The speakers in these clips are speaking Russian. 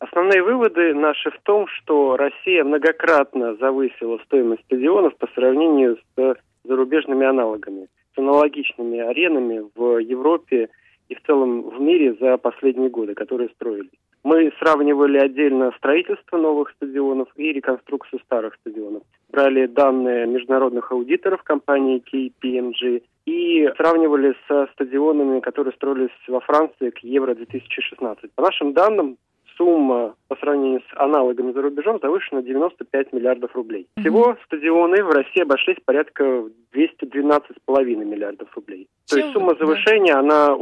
Основные выводы наши в том, что Россия многократно завысила стоимость стадионов по сравнению с зарубежными аналогами, с аналогичными аренами в Европе и в целом в мире за последние годы, которые строились. Мы сравнивали отдельно строительство новых стадионов и реконструкцию старых стадионов. Брали данные международных аудиторов компании KPMG и сравнивали со стадионами, которые строились во Франции к Евро-2016. По нашим данным, сумма по сравнению с аналогами за рубежом завышена 95 миллиардов рублей. Всего стадионы в России обошлись порядка 212,5 миллиардов рублей. То есть сумма завышения, она,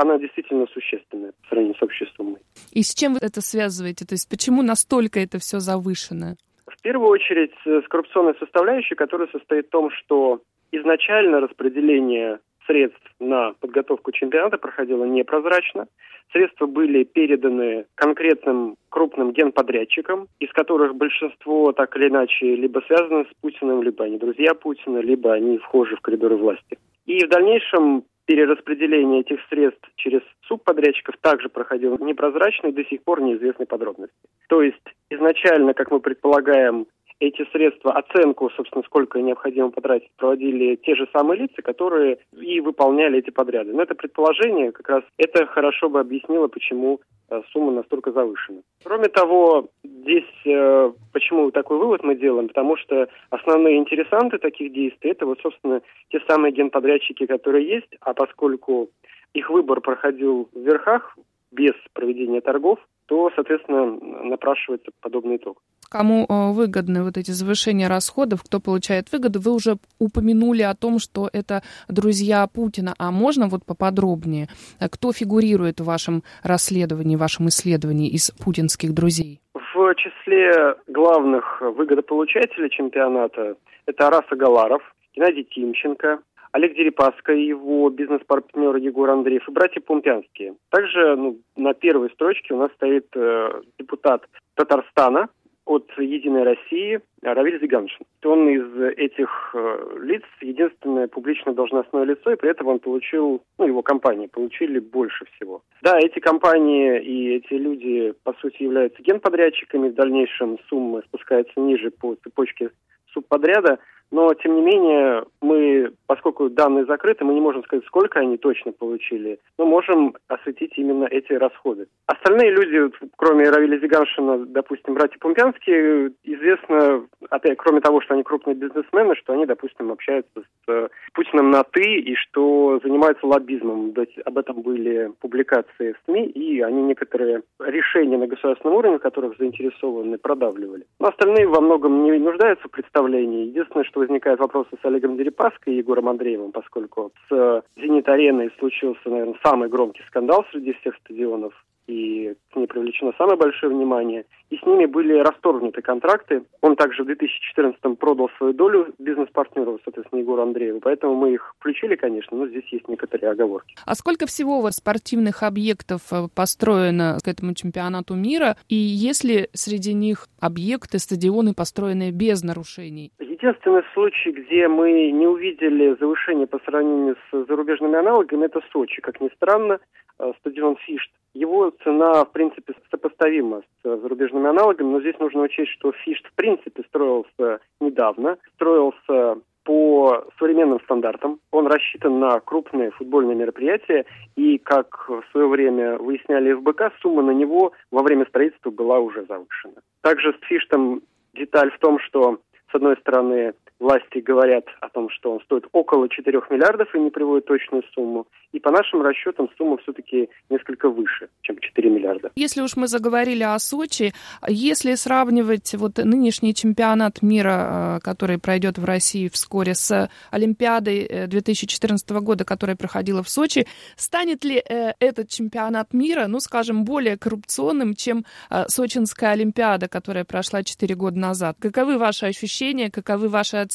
она действительно существенная по сравнению с общей суммой. И с чем вы это связываете? То есть почему настолько это все завышено? В первую очередь с коррупционной составляющей, которая состоит в том, что изначально распределение средств на подготовку чемпионата проходило непрозрачно. Средства были переданы конкретным крупным генподрядчикам, из которых большинство так или иначе либо связаны с Путиным, либо они друзья Путина, либо они вхожи в коридоры власти. И в дальнейшем перераспределение этих средств через субподрядчиков также проходило непрозрачно и до сих пор неизвестны подробности. То есть изначально, как мы предполагаем, эти средства, оценку, собственно, сколько необходимо потратить, проводили те же самые лица, которые и выполняли эти подряды. Но это предположение, как раз это хорошо бы объяснило, почему э, сумма настолько завышена. Кроме того, здесь э, почему такой вывод мы делаем? Потому что основные интересанты таких действий это вот, собственно, те самые генподрядчики, которые есть, а поскольку их выбор проходил в верхах без проведения торгов, то, соответственно, напрашивается подобный итог. Кому э, выгодны вот эти завышения расходов, кто получает выгоду? Вы уже упомянули о том, что это друзья Путина. А можно вот поподробнее? Кто фигурирует в вашем расследовании, в вашем исследовании из путинских друзей? В числе главных выгодополучателей чемпионата это Арас Агаларов, Геннадий Тимченко, Олег Дерипаска и его бизнес-партнер Егор Андреев и братья Пумпянские. Также ну, на первой строчке у нас стоит э, депутат Татарстана от «Единой России» Равиль Зиганшин. Он из этих э, лиц единственное публично должностное лицо, и при этом он получил, ну, его компании получили больше всего. Да, эти компании и эти люди, по сути, являются генподрядчиками, в дальнейшем суммы спускаются ниже по цепочке субподряда, но, тем не менее, мы, поскольку данные закрыты, мы не можем сказать, сколько они точно получили, но можем осветить именно эти расходы. Остальные люди, кроме Равиля Зиганшина, допустим, братья Пумпянские, известно, опять, кроме того, что они крупные бизнесмены, что они, допустим, общаются с э, Путиным на «ты» и что занимаются лоббизмом. Об этом были публикации в СМИ, и они некоторые решения на государственном уровне, которых заинтересованы, продавливали. Но остальные во многом не нуждаются в представлении. Единственное, что возникают вопросы с Олегом Дерипаской и Егором Андреевым, поскольку с «Зенит-ареной» случился, наверное, самый громкий скандал среди всех стадионов и к ней привлечено самое большое внимание. И с ними были расторгнуты контракты. Он также в 2014-м продал свою долю бизнес-партнеру, соответственно, Егору Андрееву. Поэтому мы их включили, конечно, но здесь есть некоторые оговорки. А сколько всего у вас спортивных объектов э, построено к этому чемпионату мира? И есть ли среди них объекты, стадионы, построенные без нарушений? Единственный случай, где мы не увидели завышение по сравнению с зарубежными аналогами, это Сочи. Как ни странно, э, стадион Фишт его цена, в принципе, сопоставима с э, зарубежными аналогами, но здесь нужно учесть, что Фишт, в принципе, строился недавно, строился по современным стандартам. Он рассчитан на крупные футбольные мероприятия, и, как в свое время выясняли ФБК, сумма на него во время строительства была уже завышена. Также с Фиштом деталь в том, что, с одной стороны, власти говорят о том, что он стоит около 4 миллиардов и не приводят точную сумму. И по нашим расчетам сумма все-таки несколько выше, чем 4 миллиарда. Если уж мы заговорили о Сочи, если сравнивать вот нынешний чемпионат мира, э, который пройдет в России вскоре, с Олимпиадой 2014 э, года, которая проходила в Сочи, станет ли э, этот чемпионат мира, ну, скажем, более коррупционным, чем Сочинская Олимпиада, которая прошла 4 года назад? Каковы ваши ощущения, каковы ваши оценки?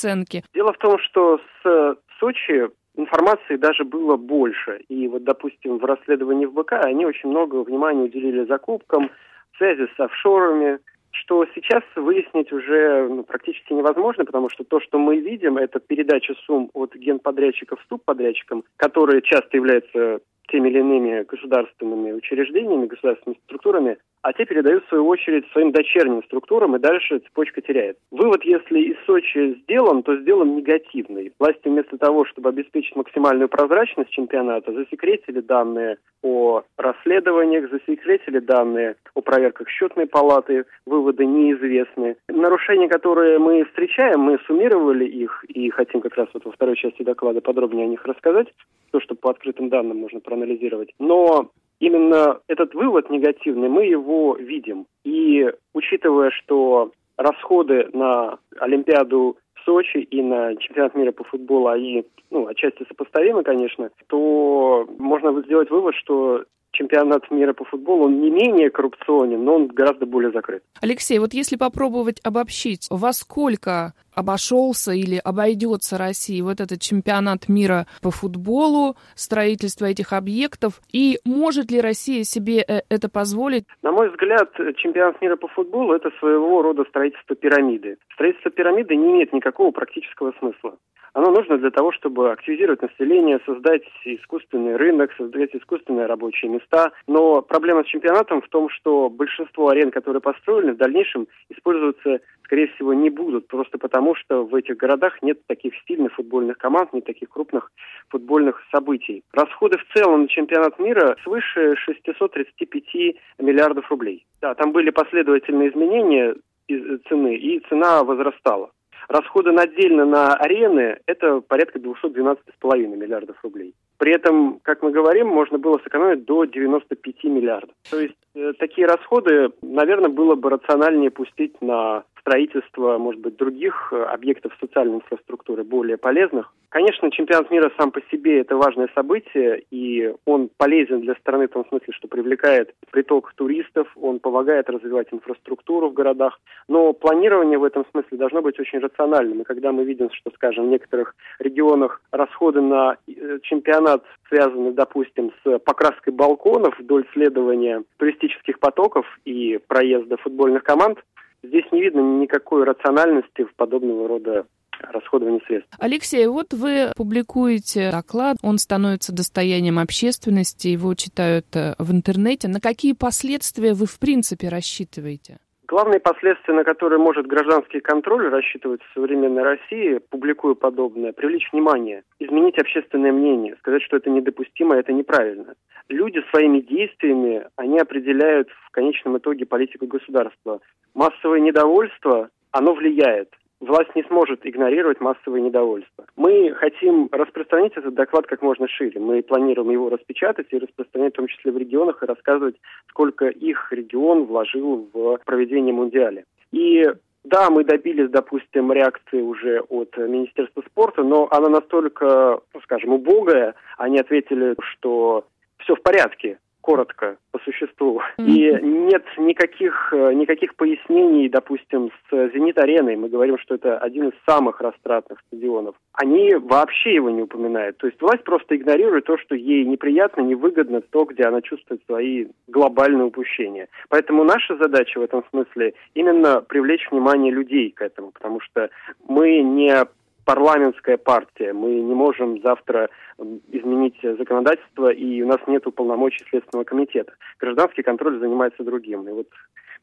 Дело в том, что с Сочи информации даже было больше. И вот, допустим, в расследовании в БК они очень много внимания уделили закупкам, связи с офшорами, что сейчас выяснить уже ну, практически невозможно, потому что то, что мы видим, это передача сумм от генподрядчиков субподрядчикам, которые часто являются теми или иными государственными учреждениями, государственными структурами, а те передают в свою очередь своим дочерним структурам, и дальше цепочка теряет. Вывод, если из Сочи сделан, то сделан негативный. Власти вместо того, чтобы обеспечить максимальную прозрачность чемпионата, засекретили данные о расследованиях, засекретили данные о проверках счетной палаты, выводы неизвестны. Нарушения, которые мы встречаем, мы суммировали их и хотим как раз вот во второй части доклада подробнее о них рассказать, то, что по открытым данным можно проанализировать. Но именно этот вывод негативный, мы его видим. И учитывая, что расходы на Олимпиаду в Сочи и на чемпионат мира по футболу, они ну, отчасти сопоставимы, конечно, то можно сделать вывод, что чемпионат мира по футболу, он не менее коррупционен, но он гораздо более закрыт. Алексей, вот если попробовать обобщить, во сколько обошелся или обойдется России вот этот чемпионат мира по футболу, строительство этих объектов, и может ли Россия себе э, это позволить? На мой взгляд, чемпионат мира по футболу – это своего рода строительство пирамиды. Строительство пирамиды не имеет никакого практического смысла. Оно нужно для того, чтобы активизировать население, создать искусственный рынок, создать искусственные рабочие места. Но проблема с чемпионатом в том, что большинство арен, которые построены, в дальнейшем используются, скорее всего, не будут, просто потому что в этих городах нет таких стильных футбольных команд, нет таких крупных футбольных событий. Расходы в целом на чемпионат мира свыше 635 миллиардов рублей. Да, там были последовательные изменения цены, и цена возрастала. Расходы отдельно на арены – это порядка 212,5 миллиардов рублей. При этом, как мы говорим, можно было сэкономить до 95 миллиардов. То есть э, такие расходы, наверное, было бы рациональнее пустить на строительство, может быть, других э, объектов социальной инфраструктуры, более полезных. Конечно, чемпионат мира сам по себе это важное событие, и он полезен для страны в том смысле, что привлекает приток туристов, он помогает развивать инфраструктуру в городах, но планирование в этом смысле должно быть очень рациональным. И когда мы видим, что, скажем, в некоторых регионах расходы на э, чемпионат связаны, допустим, с покраской балконов вдоль следования туристических потоков и проезда футбольных команд, Здесь не видно никакой рациональности в подобного рода расходования средств. Алексей, вот вы публикуете доклад, он становится достоянием общественности, его читают э, в интернете. На какие последствия вы в принципе рассчитываете? Главные последствия, на которые может гражданский контроль рассчитывать в современной России, публикуя подобное, привлечь внимание, изменить общественное мнение, сказать, что это недопустимо, это неправильно. Люди своими действиями, они определяют в конечном итоге политику государства. Массовое недовольство, оно влияет власть не сможет игнорировать массовое недовольство. Мы хотим распространить этот доклад как можно шире. Мы планируем его распечатать и распространять в том числе в регионах и рассказывать, сколько их регион вложил в проведение Мундиаля. И да, мы добились, допустим, реакции уже от Министерства спорта, но она настолько, ну, скажем, убогая. Они ответили, что все в порядке, коротко, по существу. Mm-hmm. И нет никаких, э, никаких пояснений, допустим, с «Зенит-ареной». Мы говорим, что это один из самых растратных стадионов. Они вообще его не упоминают. То есть власть просто игнорирует то, что ей неприятно, невыгодно, то, где она чувствует свои глобальные упущения. Поэтому наша задача в этом смысле именно привлечь внимание людей к этому, потому что мы не парламентская партия. Мы не можем завтра изменить законодательство, и у нас нет полномочий Следственного комитета. Гражданский контроль занимается другим. И вот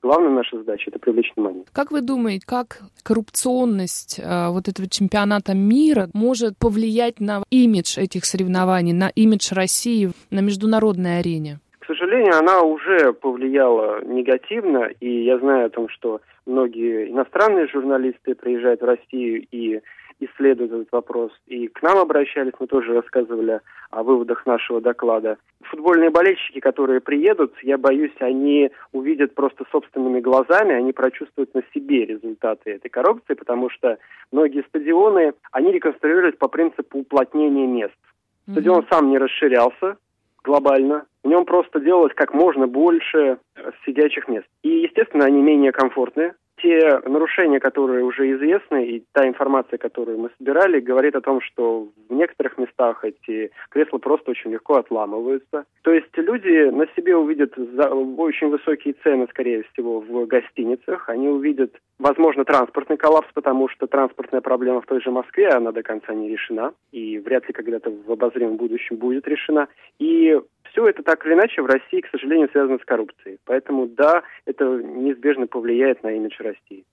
главная наша задача – это привлечь внимание. Как вы думаете, как коррупционность э, вот этого чемпионата мира может повлиять на имидж этих соревнований, на имидж России на международной арене? К сожалению, она уже повлияла негативно, и я знаю о том, что многие иностранные журналисты приезжают в Россию и исследуют этот вопрос. И к нам обращались, мы тоже рассказывали о выводах нашего доклада. Футбольные болельщики, которые приедут, я боюсь, они увидят просто собственными глазами, они прочувствуют на себе результаты этой коррупции, потому что многие стадионы, они реконструировались по принципу уплотнения мест. Стадион mm-hmm. сам не расширялся глобально, в нем просто делалось как можно больше сидячих мест. И, естественно, они менее комфортные, те нарушения, которые уже известны, и та информация, которую мы собирали, говорит о том, что в некоторых местах эти кресла просто очень легко отламываются. То есть люди на себе увидят очень высокие цены, скорее всего, в гостиницах. Они увидят, возможно, транспортный коллапс, потому что транспортная проблема в той же Москве, она до конца не решена, и вряд ли когда-то в обозримом будущем будет решена. И Все это так или иначе в России, к сожалению, связано с коррупцией. Поэтому да, это неизбежно повлияет на имидж России.